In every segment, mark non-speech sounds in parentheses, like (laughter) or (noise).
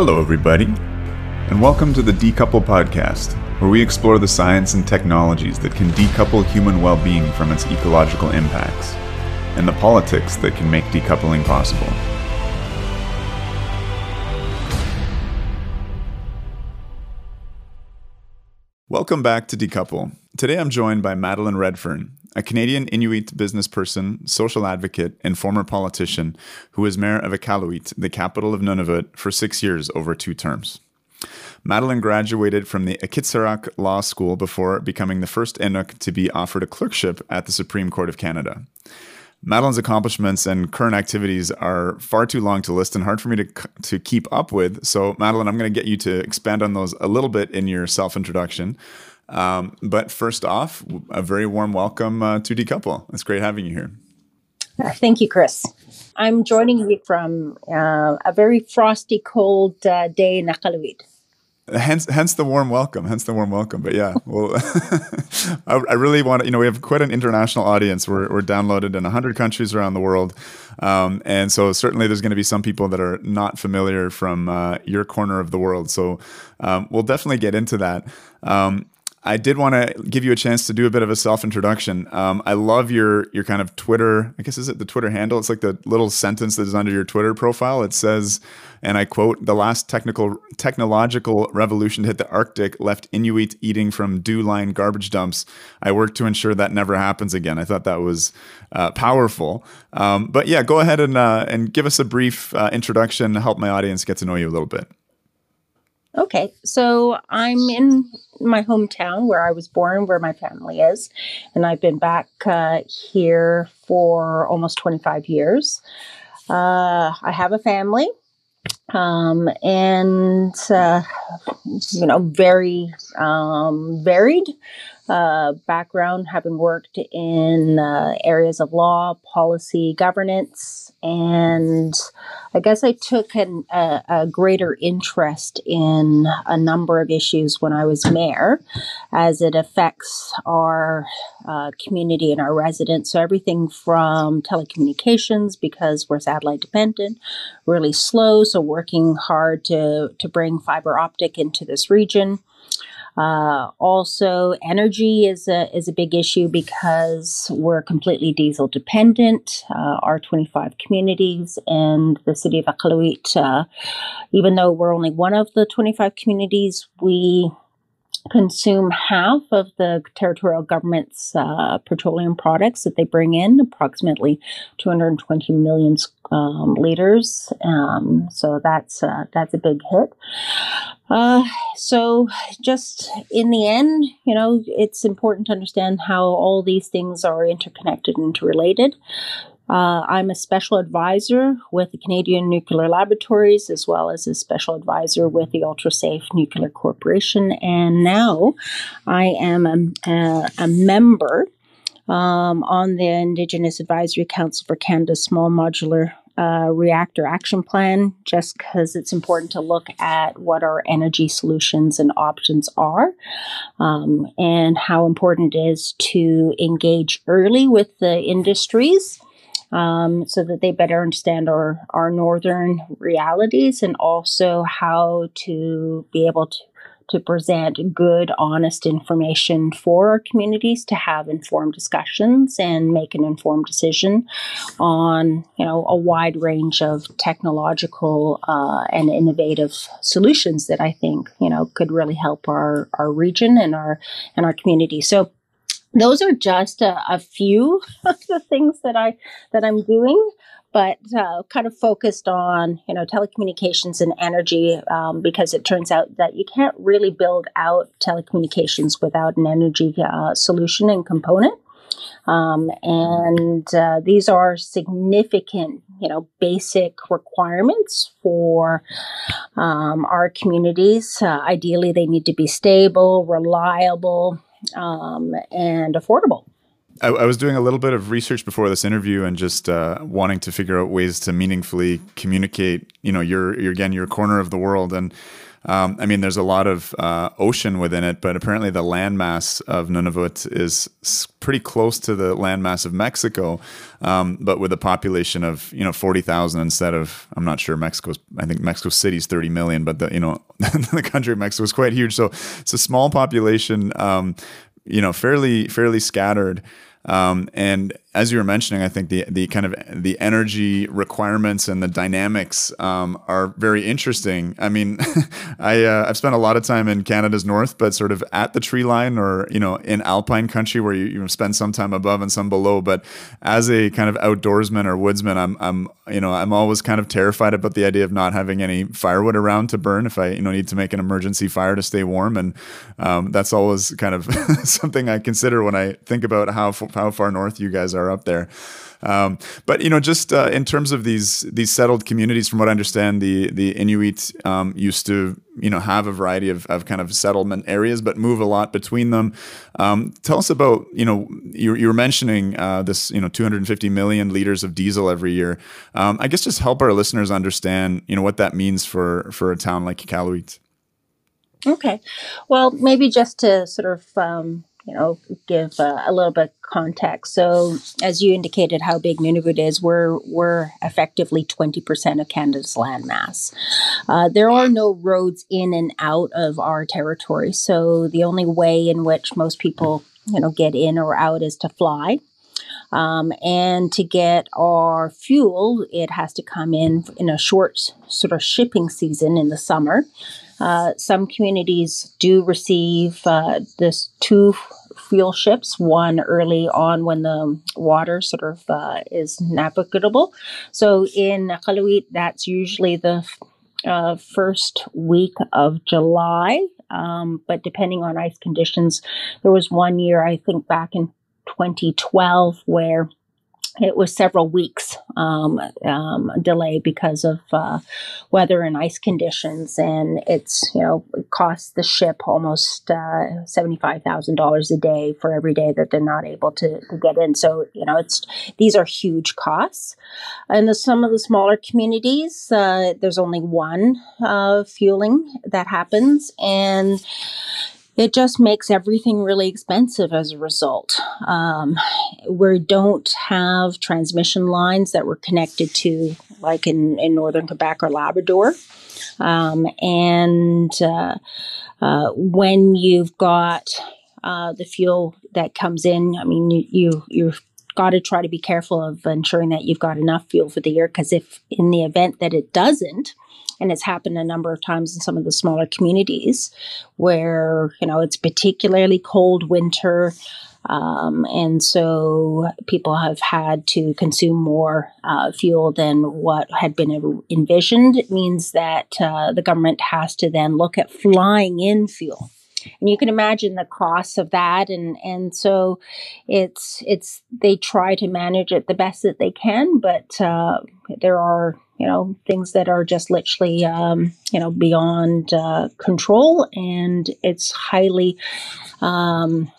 Hello, everybody, and welcome to the Decouple Podcast, where we explore the science and technologies that can decouple human well being from its ecological impacts, and the politics that can make decoupling possible. Welcome back to Decouple. Today I'm joined by Madeline Redfern, a Canadian Inuit businessperson, social advocate, and former politician who was mayor of Iqaluit, the capital of Nunavut, for six years over two terms. Madeline graduated from the Akitsiraq Law School before becoming the first Inuk to be offered a clerkship at the Supreme Court of Canada. Madeline's accomplishments and current activities are far too long to list and hard for me to, to keep up with. So, Madeline, I'm going to get you to expand on those a little bit in your self introduction. Um, but first off, a very warm welcome uh, to Decouple. It's great having you here. Uh, thank you, Chris. I'm joining you from uh, a very frosty, cold uh, day in Iqaluit. Hence, hence the warm welcome. Hence the warm welcome. But yeah, well, (laughs) I, I, really want to. You know, we have quite an international audience. We're, we're downloaded in hundred countries around the world, um, and so certainly there's going to be some people that are not familiar from uh, your corner of the world. So um, we'll definitely get into that. Um, I did want to give you a chance to do a bit of a self introduction. Um, I love your your kind of Twitter. I guess is it the Twitter handle? It's like the little sentence that is under your Twitter profile. It says, and I quote: "The last technical technological revolution to hit the Arctic left Inuit eating from dew-lined garbage dumps. I work to ensure that never happens again." I thought that was uh, powerful. Um, but yeah, go ahead and uh, and give us a brief uh, introduction. Help my audience get to know you a little bit. Okay, so I'm in my hometown where I was born, where my family is, and I've been back uh, here for almost 25 years. Uh, I have a family, um, and uh, you know, very um, varied uh, background, having worked in uh, areas of law, policy, governance, and I guess I took an, a, a, greater interest in a number of issues when I was mayor as it affects our uh, community and our residents. So, everything from telecommunications, because we're satellite dependent, really slow, so working hard to, to bring fiber optic into this region. Uh, also, energy is a is a big issue because we're completely diesel dependent. Uh, our 25 communities and the city of Iqaluit, uh, even though we're only one of the 25 communities, we consume half of the territorial government's uh, petroleum products that they bring in, approximately 220 million um, liters. Um, so that's uh, that's a big hit. Uh, so just in the end, you know, it's important to understand how all these things are interconnected and interrelated. Uh, I'm a special advisor with the Canadian Nuclear Laboratories, as well as a special advisor with the UltraSafe Nuclear Corporation. And now I am a, a, a member um, on the Indigenous Advisory Council for Canada's Small Modular uh, Reactor Action Plan, just because it's important to look at what our energy solutions and options are, um, and how important it is to engage early with the industries um, so that they better understand our, our northern realities and also how to be able to to present good, honest information for our communities to have informed discussions and make an informed decision on, you know, a wide range of technological uh, and innovative solutions that I think, you know, could really help our, our region and our and our community. So those are just a, a few (laughs) of the things that I that I'm doing but uh, kind of focused on you know telecommunications and energy um, because it turns out that you can't really build out telecommunications without an energy uh, solution and component. Um, and uh, these are significant, you know, basic requirements for um, our communities. Uh, ideally, they need to be stable, reliable, um, and affordable. I, I, was doing a little bit of research before this interview and just uh, wanting to figure out ways to meaningfully communicate. You know, your, your again your corner of the world, and um, I mean, there's a lot of uh, ocean within it, but apparently the landmass of Nunavut is pretty close to the landmass of Mexico, um, but with a population of you know forty thousand instead of I'm not sure Mexico's I think Mexico City's thirty million, but the you know (laughs) the country of Mexico is quite huge, so it's a small population, um, you know, fairly fairly scattered. Um, and as you were mentioning, I think the the kind of the energy requirements and the dynamics um, are very interesting. I mean, (laughs) I uh, I've spent a lot of time in Canada's north, but sort of at the tree line or you know in alpine country where you, you spend some time above and some below. But as a kind of outdoorsman or woodsman, I'm I'm you know I'm always kind of terrified about the idea of not having any firewood around to burn if I you know need to make an emergency fire to stay warm, and um, that's always kind of (laughs) something I consider when I think about how how far north you guys are are up there. Um, but you know, just uh, in terms of these these settled communities, from what I understand, the the Inuit um, used to you know have a variety of, of kind of settlement areas, but move a lot between them. Um, tell us about you know you, you were mentioning uh, this you know 250 million liters of diesel every year. Um, I guess just help our listeners understand you know what that means for for a town like Iqaluit. Okay, well, maybe just to sort of um, you know, give uh, a little bit of context. So, as you indicated, how big Nunavut is, we're we're effectively twenty percent of Canada's landmass. Uh, there are no roads in and out of our territory, so the only way in which most people, you know, get in or out is to fly. Um, and to get our fuel, it has to come in in a short sort of shipping season in the summer. Uh, some communities do receive uh, this two fuel ships, one early on when the water sort of uh, is navigable. So in Iqaluit, that's usually the uh, first week of July. Um, but depending on ice conditions, there was one year, I think back in 2012, where it was several weeks um, um, delay because of uh, weather and ice conditions, and it's you know it costs the ship almost uh, seventy five thousand dollars a day for every day that they're not able to, to, get in. So you know it's these are huge costs, and the, some of the smaller communities uh, there's only one uh, fueling that happens, and it just makes everything really expensive as a result. Um, we don't have transmission lines that we're connected to, like in, in northern Quebec or Labrador. Um, and uh, uh, when you've got uh, the fuel that comes in, I mean, you, you you've got to try to be careful of ensuring that you've got enough fuel for the year because if in the event that it doesn't, and it's happened a number of times in some of the smaller communities where you know it's particularly cold winter um, and so people have had to consume more uh, fuel than what had been envisioned. It means that uh, the government has to then look at flying in fuel and you can imagine the costs of that. And and so it's it's they try to manage it the best that they can but uh, there are you know things that are just literally um, you know beyond uh, control. And it's highly um,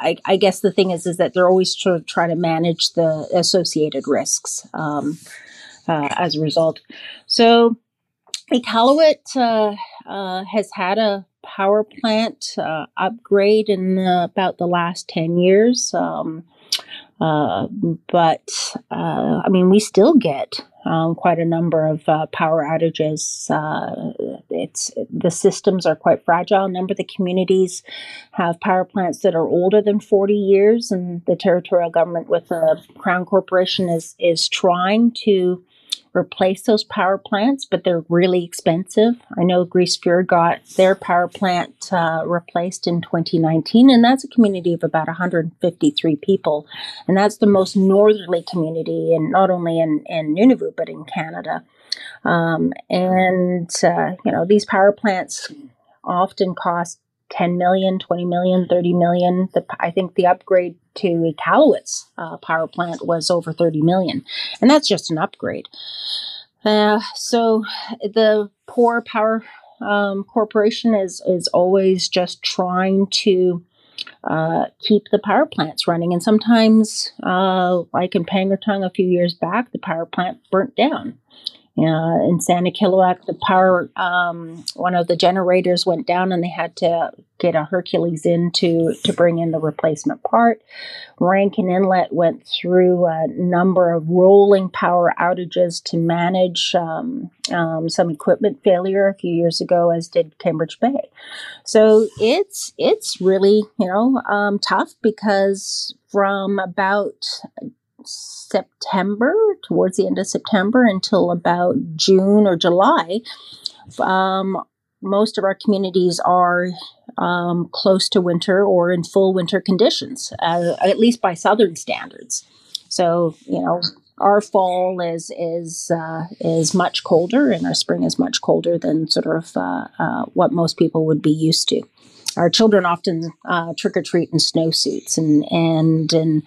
I, I, guess the thing is is that they're always trying to to manage the associated risks um, uh, as a result. So Iqaluit uh, uh, has had a power plant uh, upgrade in the, about the last 10 years. Um, uh, but uh, I mean, we still get um, quite a number of uh, power outages. Uh, it's the systems are quite fragile. A number of the communities have power plants that are older than 40 years, and the territorial government, with the Crown Corporation, is is trying to replace those power plants, but they're really expensive. I know Grise Fiord got their power plant uh, replaced in 2019, and that's a community of about 153 people. And that's the most northerly community, and not only in, in Nunavut, but in Canada. Um, and, uh, you know, these power plants often cost 10 million, 20 million, 30 million. The, I think the upgrade to Iqaluit's uh, power plant was over 30 million. And that's just an upgrade. Uh, so the poor power um, corporation is, is always just trying to uh, keep the power plants running. And sometimes, uh, like in Pangnirtung a few years back, the power plant burnt down. Uh, in Sanikiluaq, the power, um, one of the generators went down and they had to get a Hercules in to, to bring in the replacement part. Rankin Inlet went through a number of rolling power outages to manage um, um, some equipment failure a few years ago, as did Cambridge Bay. So it's it's really you know um, tough because from about September, towards the end of September until about June or July, um, most of our communities are um, close to winter or in full winter conditions, uh, at least by southern standards. So, you know, our fall is is uh, is much colder, and our spring is much colder than sort of uh, uh what most people would be used to our children often uh, trick or treat in snowsuits, and and in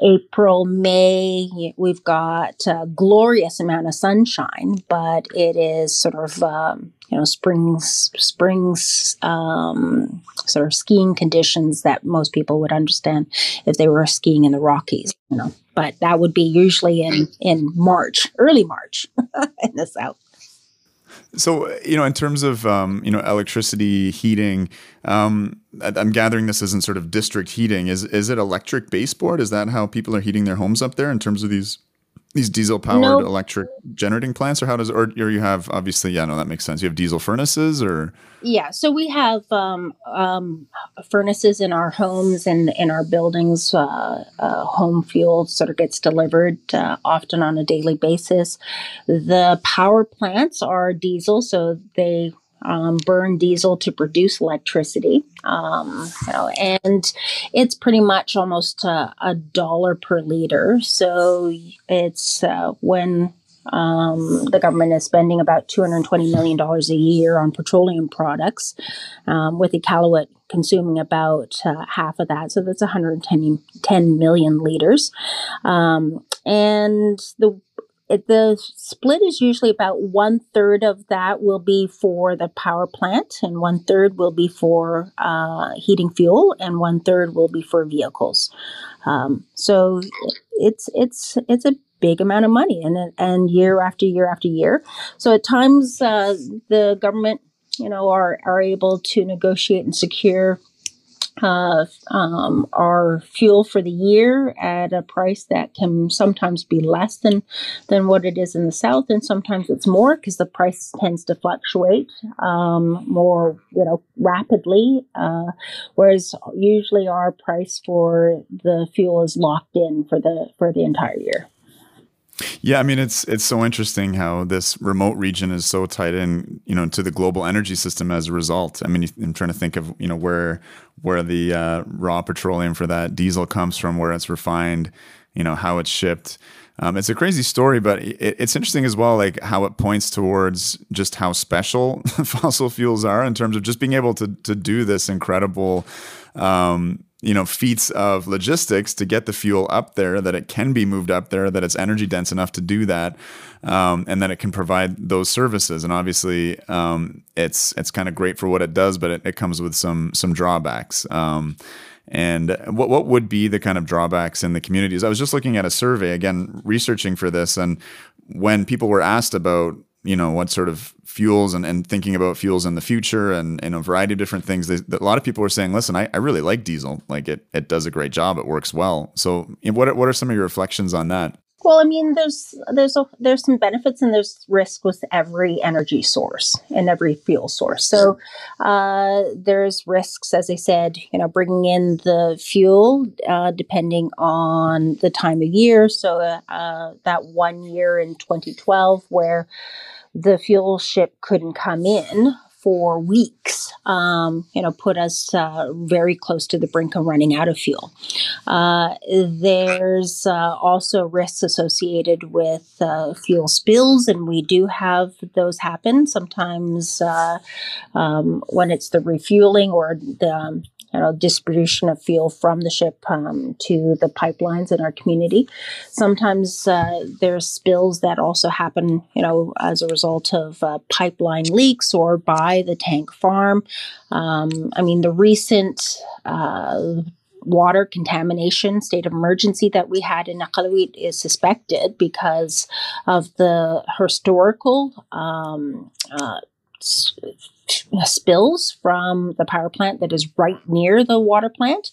April, May, we've got a glorious amount of sunshine, but it is sort of um, you know springs springs um, sort of skiing conditions that most people would understand if they were skiing in the Rockies, you know. But that would be usually in in March, early March (laughs) in the south. So, you know, in terms of um, you know electricity heating, um, I'm gathering this isn't sort of district heating. Is is it electric baseboard? Is that how people are heating their homes up there in terms of these these diesel powered nope. electric generating plants or how does or, or you have obviously yeah no that makes sense. You have diesel furnaces or? Yeah so we have um, um, furnaces in our homes and in our buildings uh, uh, home fuel sort of gets delivered uh, often on a daily basis. The power plants are diesel so they um, burn diesel to produce electricity. Um, know, and it's pretty much almost a, a dollar per liter. So it's uh, when um, the government is spending about $220 million a year on petroleum products, um, with Iqaluit consuming about uh, half of that. So that's 110 10 million liters. Um, and the it, the split is usually about one third of that will be for the power plant, and one third will be for uh, heating fuel, and one third will be for vehicles. Um, so it's it's it's a big amount of money, and and year after year after year. So at times uh, the government, you know, are are able to negotiate and secure uh, um, our fuel for the year at a price that can sometimes be less than than what it is in the south, and sometimes it's more because the price tends to fluctuate um, more, you know, rapidly. Uh, whereas usually our price for the fuel is locked in for the for the entire year. Yeah, I mean it's it's so interesting how this remote region is so tied in, you know, to the global energy system as a result. I mean, I'm trying to think of you know where where the uh, raw petroleum for that diesel comes from, where it's refined, you know, how it's shipped. Um, it's a crazy story, but it, it's interesting as well, like how it points towards just how special (laughs) fossil fuels are in terms of just being able to to do this incredible. Um, you know feats of logistics to get the fuel up there that it can be moved up there that it's energy dense enough to do that um, and that it can provide those services. And obviously um, it's it's kind of great for what it does but it, it comes with some some drawbacks. Um, and what what would be the kind of drawbacks in the communities? I was just looking at a survey again researching for this and when people were asked about you know what sort of fuels and, and thinking about fuels in the future and, and a variety of different things. They, a lot of people are saying listen I, I really like diesel. Like it it does a great job. It works well. So what are, what are some of your reflections on that well, I mean, there's there's a, there's some benefits and there's risk with every energy source and every fuel source. So uh, there's risks, as I said, you know, bringing in the fuel uh, depending on the time of year. So uh, that one year in 2012 where the fuel ship couldn't come in for weeks, um, you know, put us uh, very close to the brink of running out of fuel. Uh, there's uh, also risks associated with uh, fuel spills, and we do have those happen sometimes uh, um, when it's the refueling or the um, you know distribution of fuel from the ship um, to the pipelines in our community. Sometimes uh, there's spills that also happen, you know, as a result of uh, pipeline leaks or by the tank farm. Um, I mean, the recent uh, water contamination state of emergency that we had in Iqaluit is suspected because of the historical um, uh, spills from the power plant that is right near the water plant.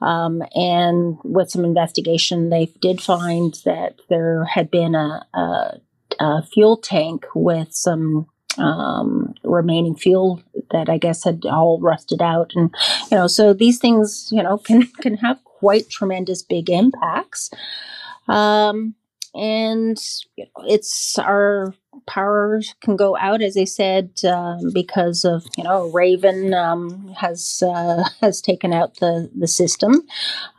Um, and with some investigation, they did find that there had been a, a, a fuel tank with some um, remaining fuel that I guess had all rusted out, and you know, so these things, you know, can (laughs) can have quite tremendous big impacts. Um, and you know, it's our power can go out, as I said, um, because of you know Raven um, has uh, (laughs) has taken out the the system.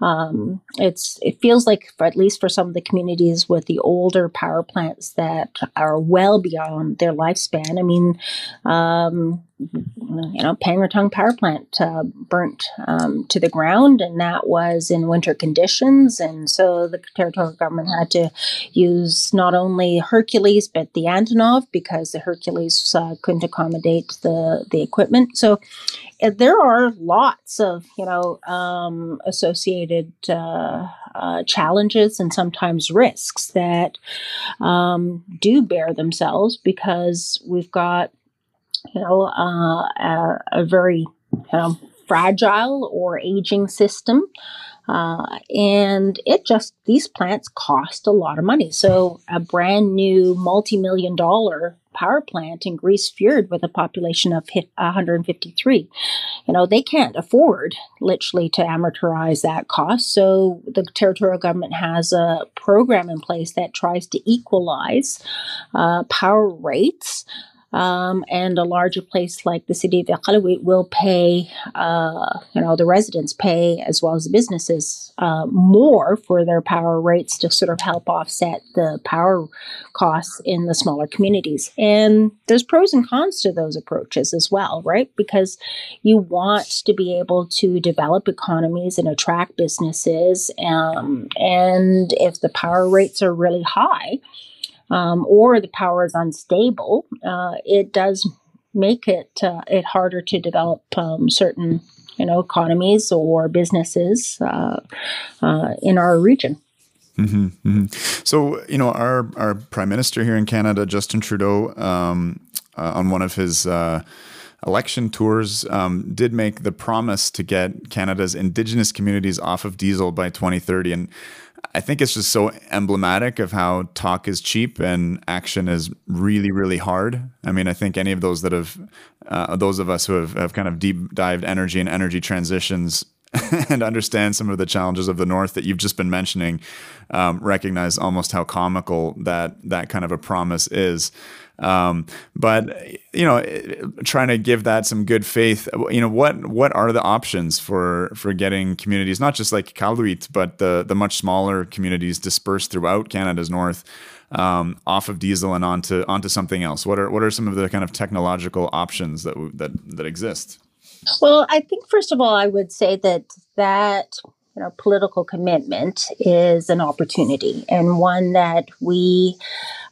Um, it's it feels like, for, at least for some of the communities with the older power plants that are well beyond their lifespan. I mean, um, you know, Pangnirtung power plant uh, burnt um, to the ground, and that was in winter conditions. And so the territorial government had to use not only Hercules but the Antonov because the Hercules uh, couldn't accommodate the the equipment. So uh, there are lots of you know um, associated uh, uh, challenges and sometimes risks that um, do bear themselves because we've got you know, uh, a, a, very you know, fragile or aging system. Uh, and it just, these plants cost a lot of money. So, a brand new multi million dollar power plant in Grise Fiord with a population of 153, you know, they can't afford literally to amortize that cost. So, the territorial government has a program in place that tries to equalize uh, power rates um, and a larger place like the city of Iqaluit will pay, uh, you know, the residents pay as well as the businesses uh, more for their power rates to sort of help offset the power costs in the smaller communities. And there's pros and cons to those approaches as well, right? Because you want to be able to develop economies and attract businesses. Um, and if the power rates are really high, um, or the power is unstable, uh, it does make it uh, it harder to develop um, certain you know economies or businesses uh, uh in our region. Mm-hmm, mm-hmm. So you know our our prime minister here in Canada, Justin Trudeau, um, uh, on one of his uh, election tours um, did make the promise to get Canada's Indigenous communities off of diesel by 2030. And I think it's just so emblematic of how talk is cheap and action is really, really hard. I mean, I think any of those that have, uh, those of us who have, have kind of deep dived energy and energy transitions (laughs) and understand some of the challenges of the North that you've just been mentioning, um, recognize almost how comical that that kind of a promise is. Um, but you know, trying to give that some good faith. You know, what what are the options for for getting communities, not just like Iqaluit, but the the much smaller communities dispersed throughout Canada's north, um, off of diesel and onto onto something else? What are what are some of the kind of technological options that that that exist? Well, I think first of all, I would say that that you know political commitment is an opportunity and one that we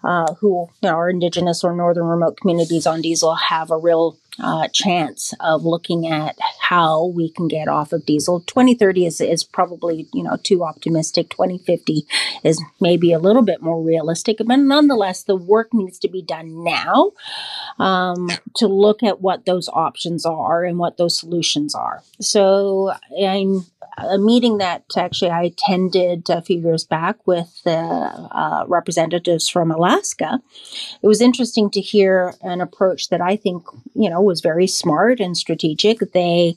uh, who you know, are indigenous or northern remote communities on diesel have a real uh, chance of looking at how we can get off of diesel. 2030 is, is probably you know too optimistic. 2050 is maybe a little bit more realistic, but nonetheless, the work needs to be done now um, to look at what those options are and what those solutions are. So I'm a meeting that actually I attended a few years back with the uh, representatives from Alaska. It was interesting to hear an approach that I think you know was very smart and strategic. They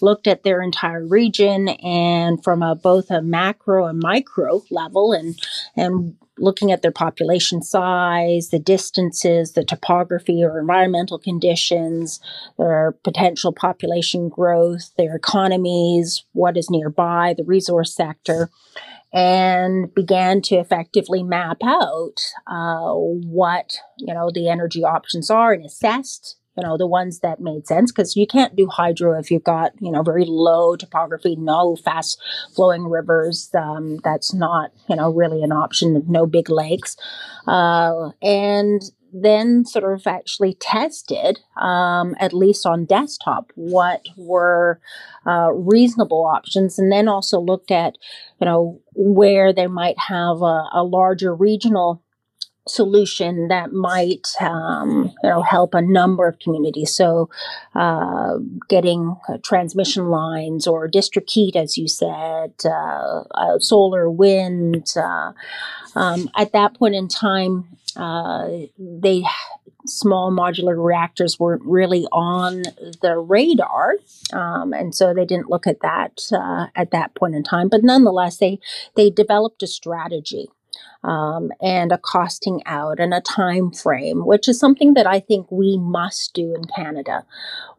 looked at their entire region and from a both a macro and micro level and and looking at their population size, the distances, the topography or environmental conditions, their potential population growth, their economies, what is nearby, the resource sector, and began to effectively map out uh, what you know the energy options are and assessed you know the ones that made sense because you can't do hydro if you've got you know very low topography no fast flowing rivers um, that's not you know really an option no big lakes. Uh, and then sort of actually tested, um, at least on desktop, what were uh, reasonable options, and then also looked at, you know, where they might have a, a larger regional solution that might um, you know help a number of communities so uh, getting uh, transmission lines or district heat as you said uh, uh solar wind uh, um, at that point in time uh, they small modular reactors weren't really on the radar, um, and so they didn't look at that uh, at that point in time. But nonetheless, they they developed a strategy um, and a costing out and a time frame, which is something that I think we must do in Canada.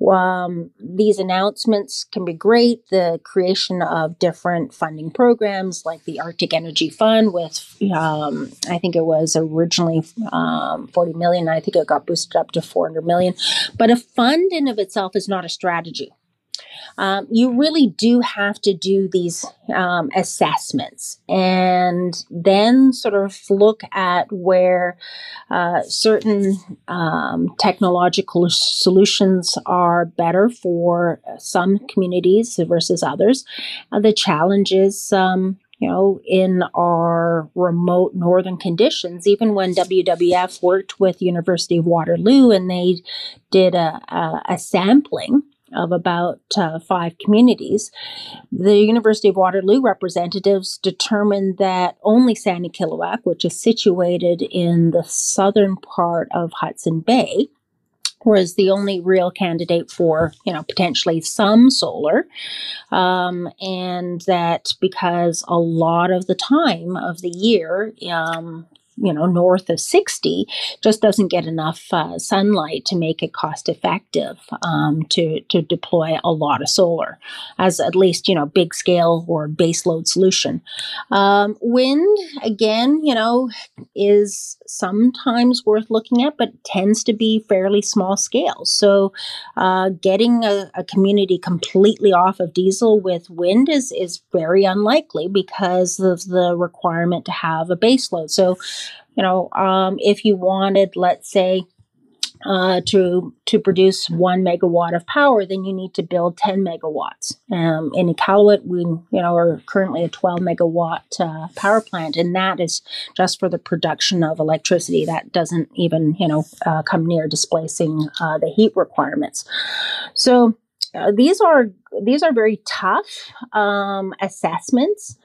Um, these announcements can be great. The creation of different funding programs like the Arctic Energy Fund, with um, I think it was originally um, 40 million. I think it got boosted up to 400 million. But a fund in of itself is not a strategy um, you really do have to do these um, assessments and then sort of look at where uh, certain um, technological solutions are better for some communities versus others. Uh, the challenge is um, you know, in our remote northern conditions, even when WWF worked with University of Waterloo and they did a, a, a sampling of about uh, five communities, the University of Waterloo representatives determined that only Sanikiluaq, which is situated in the southern part of Hudson Bay, was the only real candidate for, you know, potentially some solar. Um, and that because a lot of the time of the year, um, you know north of 60 just doesn't get enough uh, sunlight to make it cost effective um, to to deploy a lot of solar as at least you know big scale or base load solution. Um, wind again you know is sometimes worth looking at but tends to be fairly small scale. So uh, getting a, a community completely off of diesel with wind is is very unlikely because of the requirement to have a base load. So you know, um, if you wanted, let's say, uh, to to produce one megawatt of power, then you need to build ten megawatts. Um, in Iqaluit, we you know are currently a twelve megawatt uh, power plant, and that is just for the production of electricity. That doesn't even you know uh, come near displacing uh, the heat requirements. So uh, these are these are very tough um, assessments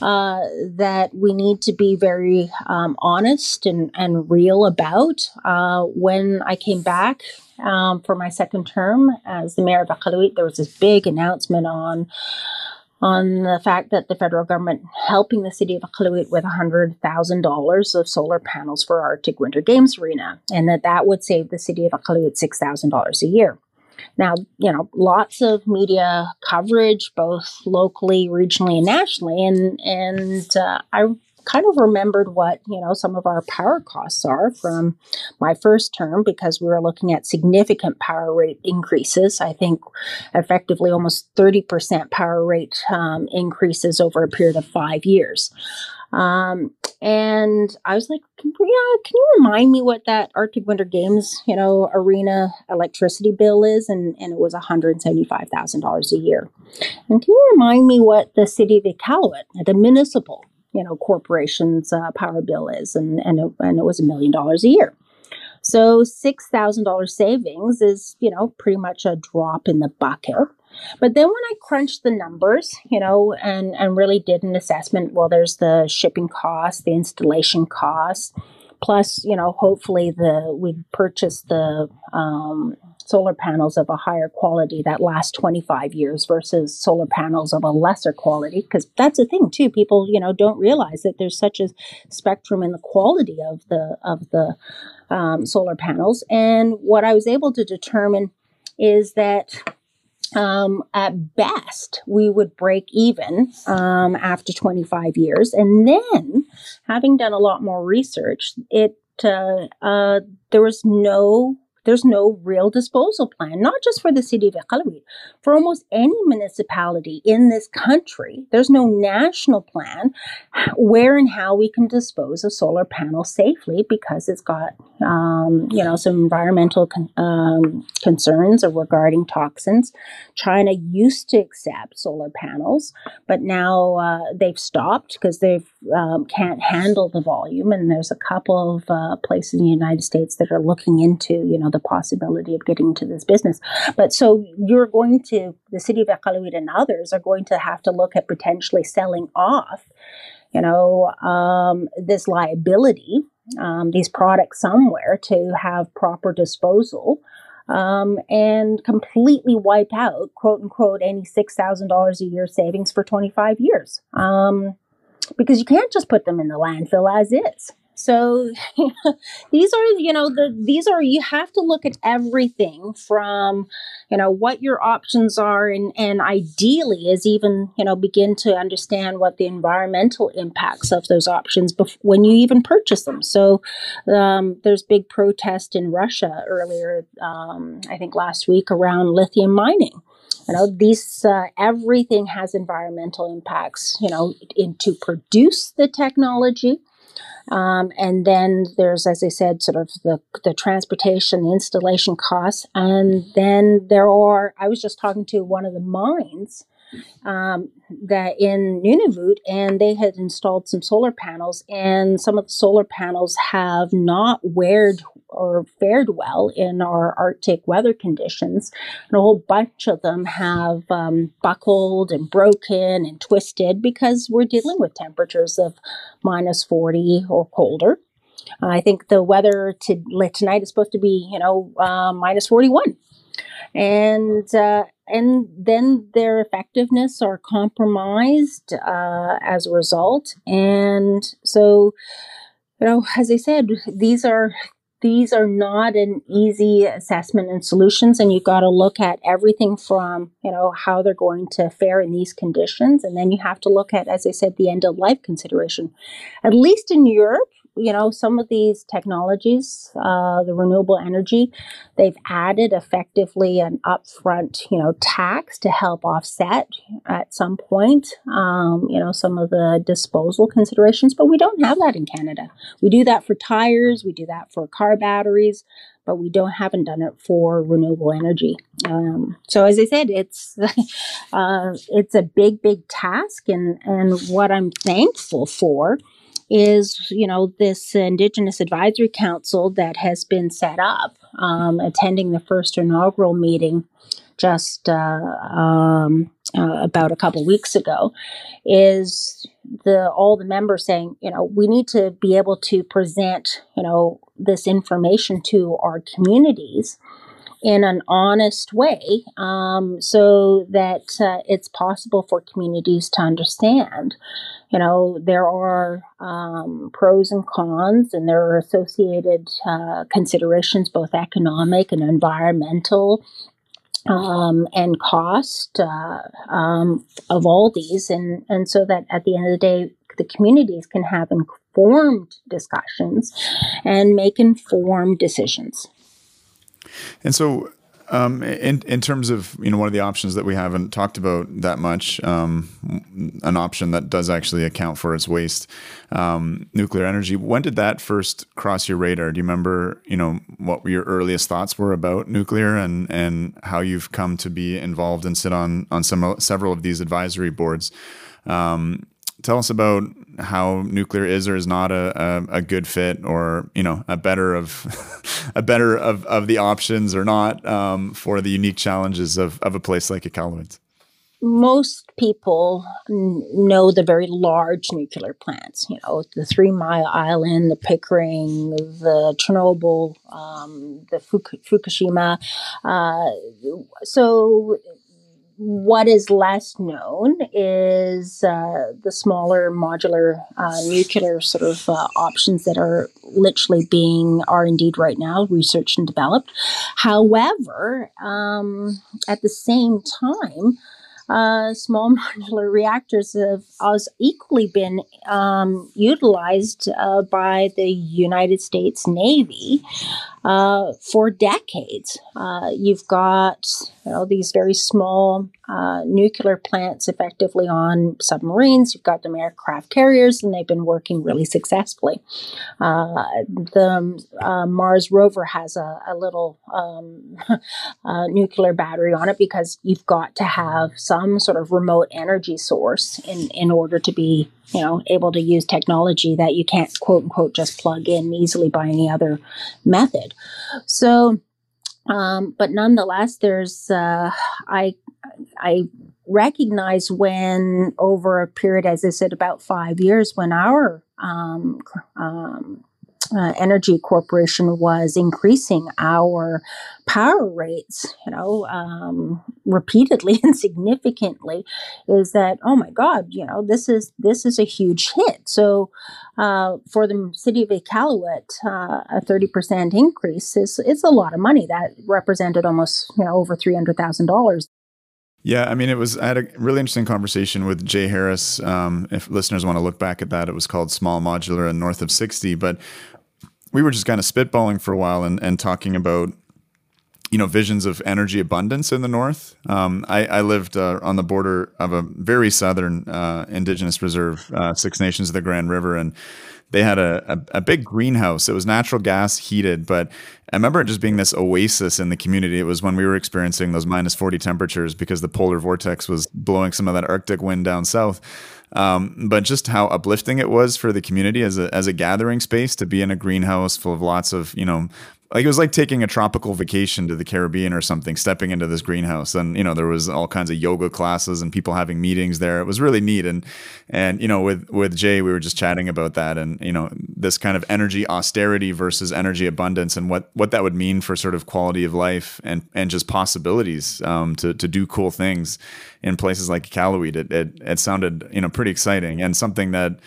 uh, that we need to be very um, honest and, and real about. Uh, when I came back um, for my second term as the mayor of Iqaluit, there was this big announcement on on the fact that the federal government helping the city of Iqaluit with $100,000 of solar panels for Arctic Winter Games Arena, and that that would save the city of Iqaluit $6,000 a year. Now, you know, lots of media coverage, both locally, regionally, and nationally, and and uh, I kind of remembered what you know some of our power costs are from my first term because we were looking at significant power rate increases. I think effectively almost 30% power rate um, increases over a period of five years um, and I was like, can, yeah, can you remind me what that Arctic Winter Games, you know, arena electricity bill is? And, and it was $175,000 a year. And can you remind me what the city of Iqaluit, the municipal, you know, corporation's uh, power bill is? And, and, it, and it was a million dollars a year. So $6,000 savings is, you know, pretty much a drop in the bucket. But then when I crunched the numbers, you know, and, and really did an assessment, well, there's the shipping cost, the installation cost, plus, you know, hopefully the we purchased the um, solar panels of a higher quality that last 25 years versus solar panels of a lesser quality because that's the thing too people you know don't realize that there's such a spectrum in the quality of the of the um, solar panels. And what i was able to determine is that um, at best, we would break even um, after 25 years. And then, having done a lot more research, it uh, uh, there was no there's no real disposal plan, not just for the city of Iqaluit, for almost any municipality in this country. There's no national plan where and how we can dispose of solar panels safely because it's got, um, you know, some environmental con- um, concerns regarding toxins. China used to accept solar panels, but now uh, they've stopped because they um, can't handle the volume. And there's a couple of uh, places in the United States that are looking into, you know, the possibility of getting into this business. But so you're going to, the city of Iqaluit and others are going to have to look at potentially selling off, you know, um, this liability, um, these products somewhere to have proper disposal. Um, and completely wipe out, quote unquote, any $6,000 a year savings for 25 years. Um, because you can't just put them in the landfill as is. So (laughs) these are, you know, the these are you have to look at everything from, you know, what your options are and and ideally is even, you know, begin to understand what the environmental impacts of those options bef- when you even purchase them. So um, there's big protest in Russia earlier, um, I think last week around lithium mining you know these uh, everything has environmental impacts you know in to produce the technology um, and then there's, as I said, sort of the, the transportation, the installation costs. And then there are, I was just talking to one of the mines um, that in Nunavut, and they had installed some solar panels, and some of the solar panels have not weared or fared well in our Arctic weather conditions. And a whole bunch of them have um, buckled and broken and twisted because we're dealing with temperatures of minus 40 or colder. I think the weather to, tonight is supposed to be, you know, uh, minus 41 and uh, and then their effectiveness are compromised uh, as a result. And so, you know, as I said, these are these are not an easy assessment and solutions and you've got to look at everything from you know how they're going to fare in these conditions and then you have to look at as i said the end of life consideration at least in europe you know, some of these technologies, uh, the renewable energy, they've added effectively an upfront, you know, tax to help offset at some point, um, you know, some of the disposal considerations. But we don't have that in Canada. We do that for tires, we do that for car batteries, but we don't haven't done it for renewable energy. Um, so as I said, it's (laughs) uh, it's a big, big task, and and what I'm thankful for is you know this indigenous advisory council that has been set up um, attending the first inaugural meeting just uh, um, uh, about a couple weeks ago is the all the members saying you know we need to be able to present you know this information to our communities in an honest way um, so that uh, it's possible for communities to understand you know, there are um, pros and cons, and there are associated uh, considerations, both economic and environmental, um, and cost uh, um, of all these, and and so that at the end of the day, the communities can have informed discussions and make informed decisions. And so, um, in in terms of you know one of the options that we haven't talked about that much, um, an option that does actually account for its waste, um, nuclear energy. When did that first cross your radar? Do you remember you know what your earliest thoughts were about nuclear and and how you've come to be involved and sit on on some several of these advisory boards? Um, tell us about how nuclear is or is not a, a, a good fit or you know a better of (laughs) a better of, of the options or not um, for the unique challenges of, of a place like Iqaluit most people know the very large nuclear plants, you know, the Three Mile Island, the Pickering, the Chernobyl, um, the Fukushima. Uh, so what is less known is uh, the smaller modular uh, nuclear sort of uh, options that are literally being are indeed right now researched and developed. However, um, at the same time, uh, small (laughs) modular reactors have also equally been um, utilized uh, by the United States Navy uh, for decades. Uh, you've got you know, these very small uh, nuclear plants effectively on submarines. You've got them aircraft carriers, and they've been working really successfully. Uh, the Mars rover has a, a little um, (laughs) nuclear battery on it because you've got to have some sort of remote energy source in, in order to be you know able to use technology that you can't quote unquote just plug in easily by any other method. So um, but nonetheless there's uh, i i recognize when over a period as i said about five years when our um, um, uh, Energy Corporation was increasing our power rates, you know, um, repeatedly (laughs) and significantly, is that oh my God, you know, this is this is a huge hit. So uh, for the city of Iqaluit, uh, a thirty percent increase is is a lot of money. That represented almost you know over three hundred thousand dollars. Yeah, I mean, it was. I had a really interesting conversation with Jay Harris. Um, if listeners want to look back at that, it was called Small Modular and North of 60. But we were just kind of spitballing for a while and, and talking about you know visions of energy abundance in the north. Um, I, I, lived uh, on the border of a very southern uh, indigenous reserve, uh, Six Nations of the Grand River, and they had a, a, a, big greenhouse. It was natural gas heated, but I remember it just being this oasis in the community. It was when we were experiencing those minus 40 temperatures because the polar vortex was blowing some of that Arctic wind down south. Um, but just how uplifting it was for the community as a as a gathering space to be in a greenhouse full of lots of you know like it was like taking a tropical vacation to the Caribbean or something, stepping into this greenhouse. And, you know, there was all kinds of yoga classes and people having meetings there. It was really neat. And, and, you know, with, with Jay, we were just chatting about that and, you know, this kind of energy austerity versus energy abundance and what, what that would mean for sort of quality of life and, and just possibilities um, to, to do cool things in places like Iqaluit. It, it, it sounded, you know, pretty exciting and something that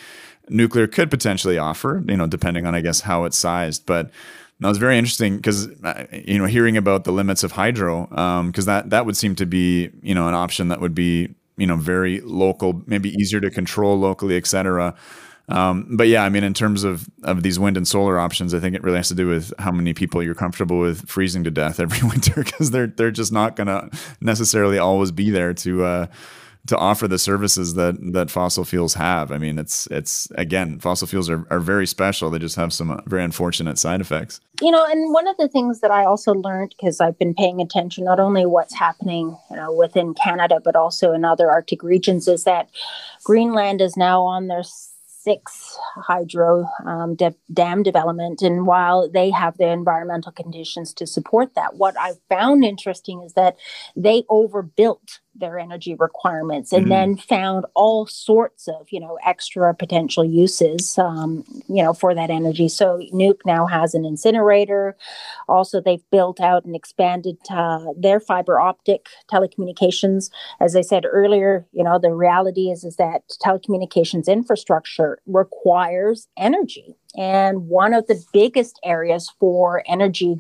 nuclear could potentially offer, you know, depending on, I guess, how it's sized. But, that was very interesting because uh, you know hearing about the limits of hydro because um, that that would seem to be you know an option that would be you know very local, maybe easier to control locally, etc. Um, but yeah, I mean, in terms of of these wind and solar options, I think it really has to do with how many people you're comfortable with freezing to death (laughs) every winter because they're they're just not going to necessarily always be there to. Uh, to offer the services that that fossil fuels have. I mean, it's it's again, fossil fuels are, are very special. They just have some very unfortunate side effects. You know, and one of the things that I also learned because I've been paying attention not only what's happening, you know, within Canada but also in other Arctic regions is that Greenland is now on their six hydro um, de- dam development. And while they have the environmental conditions to support that, what I found interesting is that they overbuilt their energy requirements and mm-hmm. then found all sorts of you know extra potential uses um, you know for that energy. So Nuuk now has an incinerator. Also they've built out and expanded uh, their fiber optic telecommunications. As i said earlier you know the reality is is that telecommunications infrastructure requires energy and one of the biggest areas for energy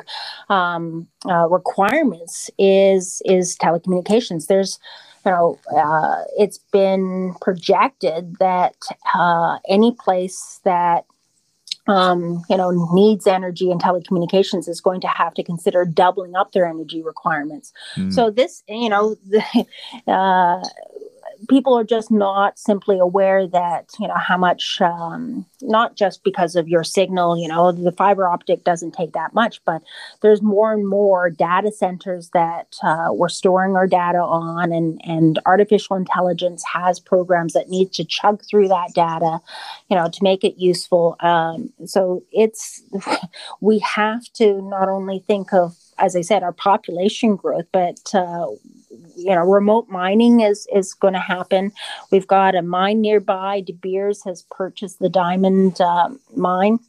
um, uh, requirements is is telecommunications. There's you know, uh, it's been projected that uh, any place that um, you know needs energy and telecommunications is going to have to consider doubling up their energy requirements. Mm. So this, you know, the, (laughs) uh, people are just not simply aware that you know how much um, not just because of your signal you know the fiber optic doesn't take that much but there's more and more data centers that uh, we're storing our data on and and artificial intelligence has programs that need to chug through that data you know to make it useful. Um, so it's (laughs) we have to not only think of as I said, our population growth, but uh, you know, remote mining is is going to happen. We've got a mine nearby. De Beers has purchased the diamond uh, mine,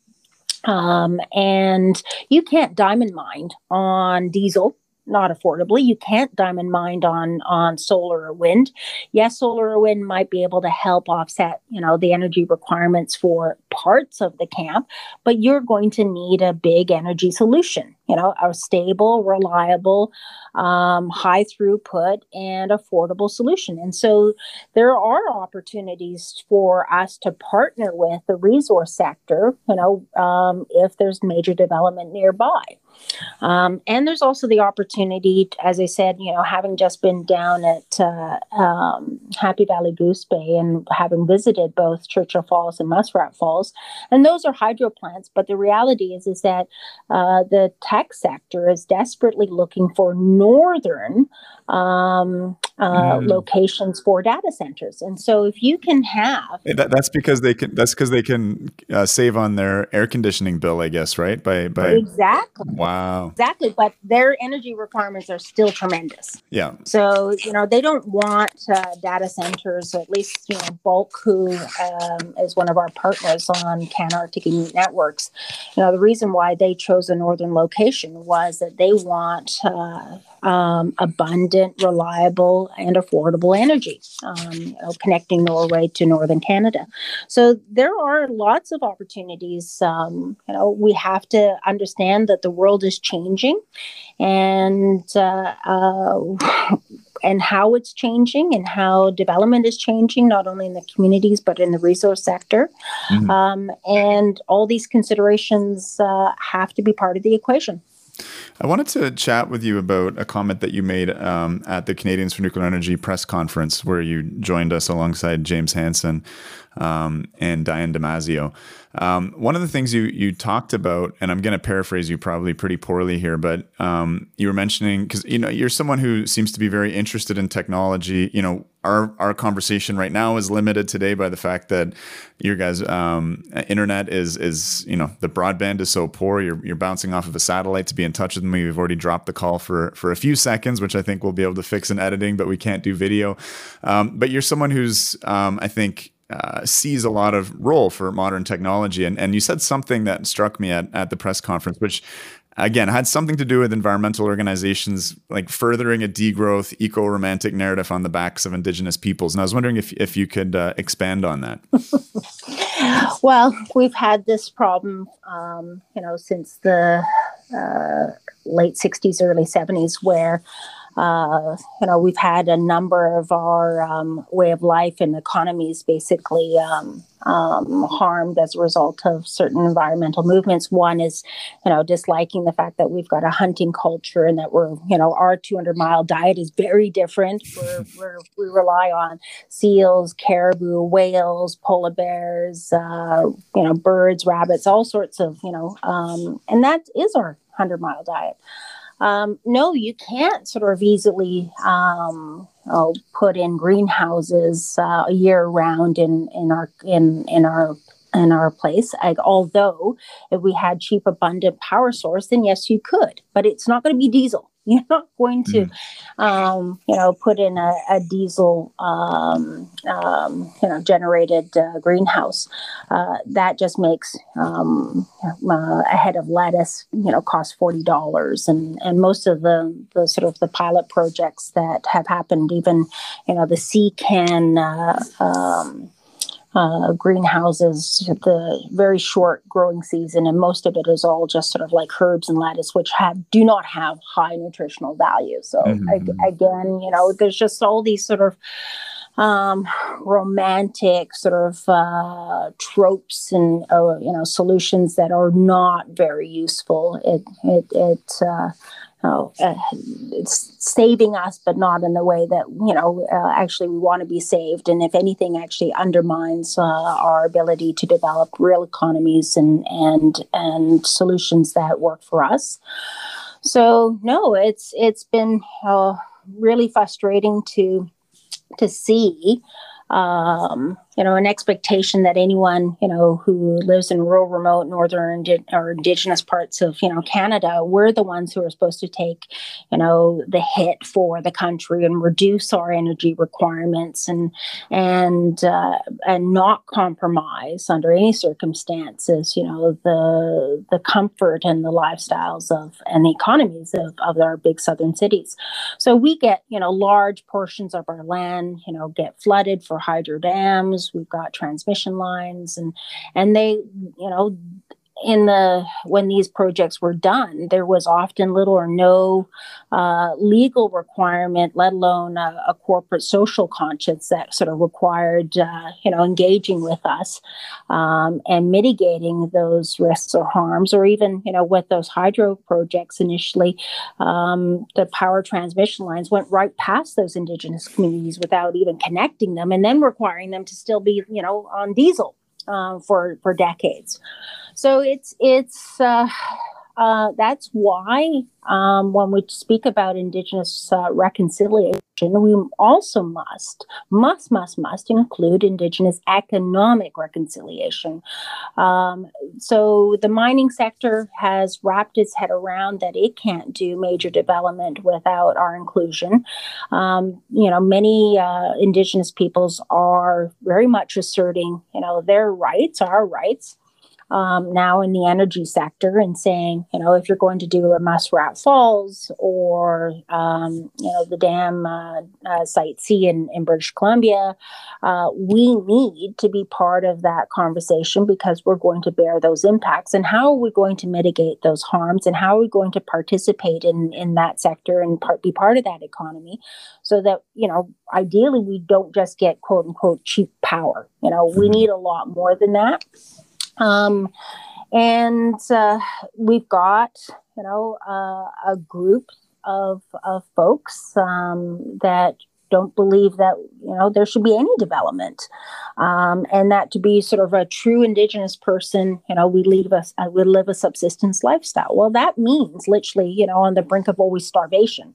um, and you can't diamond mine on diesel not affordably. You can't diamond mine on on solar or wind. Yes, solar or wind might be able to help offset, you know, the energy requirements for parts of the camp, but you're going to need a big energy solution you know, a stable, reliable, um, high throughput, and affordable solution. And so there are opportunities for us to partner with the resource sector, you know, um, if there's major development nearby. Um, and there's also the opportunity, as I said, you know, having just been down at uh, um, Happy Valley Goose Bay and having visited both Churchill Falls and Muskrat Falls, and those are hydro plants. But the reality is, is that uh, the tech sector is desperately looking for northern um, uh, mm. locations for data centers. And so, if you can have that, that's because they can that's because they can uh, save on their air conditioning bill, I guess, right? By by exactly. Wow. Exactly, but their energy requirements are still tremendous. Yeah. So you know they don't want uh, data centers, at least you know Bulk, who um, is one of our partners on CanArctic Inuit Networks. You know the reason why they chose a northern location was that they want uh, um, abundant, reliable, and affordable energy, um, you know, connecting Norway to northern Canada. So there are lots of opportunities. Um, you know, we have to understand that the world is changing, and uh, uh, and how it's changing and how development is changing, not only in the communities but in the resource sector. Mm-hmm. Um, and all these considerations uh, have to be part of the equation. I wanted to chat with you about a comment that you made um, at the Canadians for Nuclear Energy press conference, where you joined us alongside James Hansen um, and Diane Damasio. Um, one of the things you you talked about, and I'm going to paraphrase you probably pretty poorly here, but um, you were mentioning because you know you're someone who seems to be very interested in technology. You know, our our conversation right now is limited today by the fact that your guys' um, internet is is you know the broadband is so poor. You're you're bouncing off of a satellite to be in touch with me. We've already dropped the call for for a few seconds, which I think we'll be able to fix in editing, but we can't do video. Um, but you're someone who's um, I think uh, sees a lot of role for modern technology. And, and you said something that struck me at, at the press conference, which again had something to do with environmental organizations like furthering a degrowth, eco romantic narrative on the backs of indigenous peoples. And I was wondering if, if you could uh, expand on that. (laughs) well, we've had this problem, um, you know, since the uh, late 60s, early 70s, where uh, you know, we've had a number of our um, way of life and economies basically um, um, harmed as a result of certain environmental movements. One is, you know, disliking the fact that we've got a hunting culture and that we're, you know, our 200 mile diet is very different. We're, we're, we rely on seals, caribou, whales, polar bears, uh, you know, birds, rabbits, all sorts of, you know, um, and that is our 100 mile diet um, no, you can't sort of easily um, oh, put in greenhouses uh, year round in in our in in our in our place. Although if we had cheap, abundant power source, then yes, you could, but it's not going to be diesel. (laughs) You're not going to, mm. um, you know, put in a, a diesel, um, um, you know, generated uh, greenhouse. Uh, that just makes um, uh, a head of lettuce, you know, cost forty dollars, and and most of the the sort of the pilot projects that have happened, even, you know, the SeaCan. Uh, um, uh, greenhouses, the very short growing season, and most of it is all just sort of like herbs and lettuce, which have do not have high nutritional value. So mm-hmm. I, again, you know, there's just all these sort of um, romantic sort of uh, tropes and uh, you know solutions that are not very useful. It it it. Uh, uh, it's saving us, but not in the way that you know uh, actually we want to be saved. And if anything, actually undermines uh, our ability to develop real economies and and and solutions that work for us. So no, it's it's been uh, really frustrating to to see um, you know, an expectation that anyone, you know, who lives in rural, remote, northern or indigenous parts of, you know, Canada, we're the ones who are supposed to take, you know, the hit for the country and reduce our energy requirements and and uh, and not compromise under any circumstances, you know, the the comfort and the lifestyles of and the economies of, of our big southern cities. So we get, you know, large portions of our land, you know, get flooded for hydro dams We've got transmission lines, and and they, you know, in the when these projects were done, there was often little or no uh, legal requirement, let alone a, a, corporate social conscience that sort of required, uh, you know, engaging with us um, and mitigating those risks or harms, or even, you know, with those hydro projects initially, um, the power transmission lines went right past those indigenous communities without even connecting them, and then requiring them to still be, you know, on diesel uh, for for decades. So it's it's uh, uh, that's why um, when we speak about Indigenous uh, reconciliation, we also must, must, must, must include Indigenous economic reconciliation. Um, so the mining sector has wrapped its head around that it can't do major development without our inclusion. Um, you know, many uh, Indigenous peoples are very much asserting, you know, their rights, our rights um, now in the energy sector and saying, you know, if you're going to do a Muskrat Falls or, um, you know, the dam uh, uh, Site C in, in British Columbia, uh, we need to be part of that conversation because we're going to bear those impacts. And how are we going to mitigate those harms? And how are we going to participate in, in that sector and part, be part of that economy so that, you know, ideally we don't just get quote unquote cheap power. You know, we mm-hmm. need a lot more than that. Um, and uh, we've got, you know, uh, a group of, of folks um, that don't believe that you know there should be any development. Um, and that to be sort of a true indigenous person you know we live a uh, we live a subsistence lifestyle. Well that means literally you know on the brink of always starvation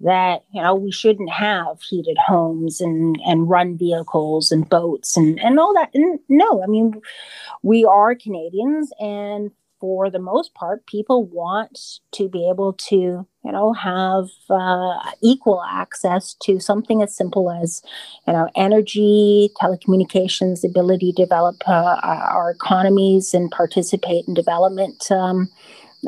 that you know we shouldn't have heated homes and and run vehicles and boats and and all that. And no i mean we are canadians and for the most part, people want to be able to, you know, have uh, equal access to something as simple as, you know, energy, telecommunications, ability to develop uh, our economies and participate in development. Um,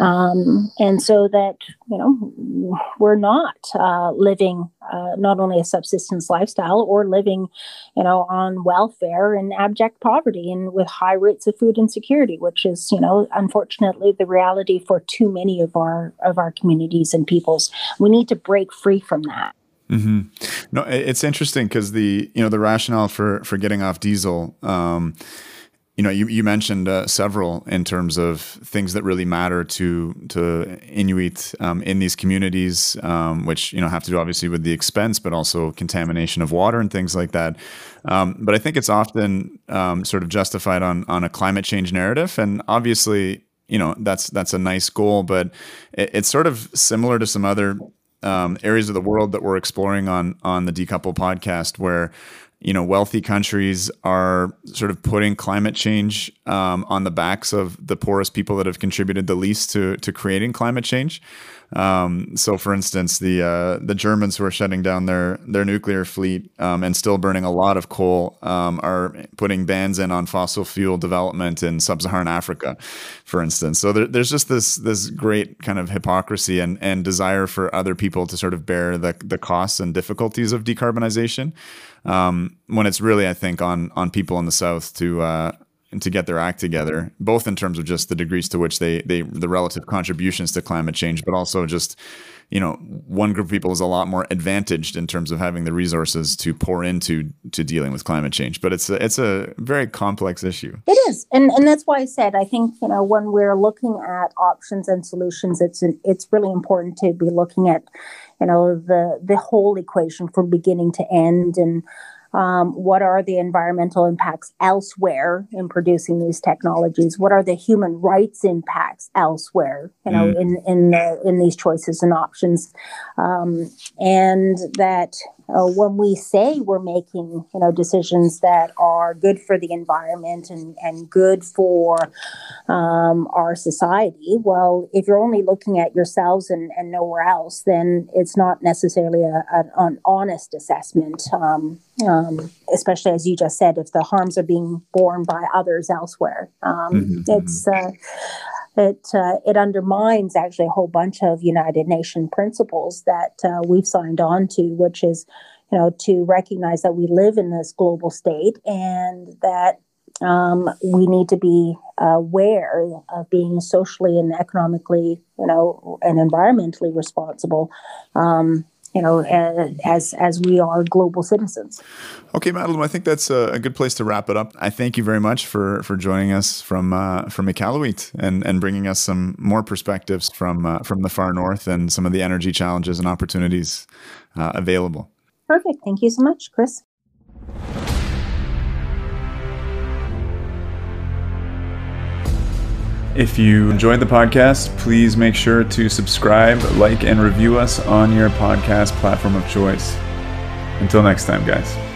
um, and so that you know we're not uh, living uh, not only a subsistence lifestyle or living you know on welfare and abject poverty and with high rates of food insecurity which is you know unfortunately the reality for too many of our of our communities and peoples we need to break free from that Mm-hmm. No, it's interesting because the you know the rationale for for getting off diesel um, you know, you, you mentioned uh, several in terms of things that really matter to to Inuit um, in these communities, um, which you know have to do obviously with the expense, but also contamination of water and things like that. Um, but I think it's often um, sort of justified on on a climate change narrative, and obviously, you know, that's that's a nice goal, but it, it's sort of similar to some other um, areas of the world that we're exploring on on the Decouple podcast, where you know, wealthy countries are sort of putting climate change um, on the backs of the poorest people that have contributed the least to to creating climate change. Um, so, for instance, the uh, the Germans who are shutting down their their nuclear fleet um, and still burning a lot of coal um, are putting bans in on fossil fuel development in sub-Saharan Africa, for instance. So there, there's just this this great kind of hypocrisy and and desire for other people to sort of bear the the costs and difficulties of decarbonization, um, when it's really, I think, on on people in the South to uh, to get their act together, both in terms of just the degrees to which they they the relative contributions to climate change, but also just you know one group of people is a lot more advantaged in terms of having the resources to pour into to dealing with climate change. But it's a, it's a very complex issue. It is, and and that's why I said I think you know when we're looking at options and solutions, it's it's really important to be looking at you know the the whole equation from beginning to end and um, what are the environmental impacts elsewhere in producing these technologies? What are the human rights impacts elsewhere? You know, mm. in in the, in these choices and options, um, and that uh, when we say we're making you know decisions that are good for the environment and, and good for um, our society well if you're only looking at yourselves and, and nowhere else then it's not necessarily a, a an honest assessment um, um, especially as you just said if the harms are being borne by others elsewhere um, mm-hmm. it's uh, it uh, it undermines actually a whole bunch of United Nations principles that uh, we've signed on to, which is, you know, to recognize that we live in this global state and that um, we need to be aware of being socially and economically, you know, and environmentally responsible. Um, you know, as as we are global citizens. Okay, Madeline, I think that's a, good place to wrap it up. I thank you very much for for joining us from uh, from Iqaluit and and bringing us some more perspectives from uh, from the far north and some of the energy challenges and opportunities uh, available. Perfect. Thank you so much, Chris. If you enjoyed the podcast, please make sure to subscribe, like, and review us on your podcast platform of choice. Until next time, guys.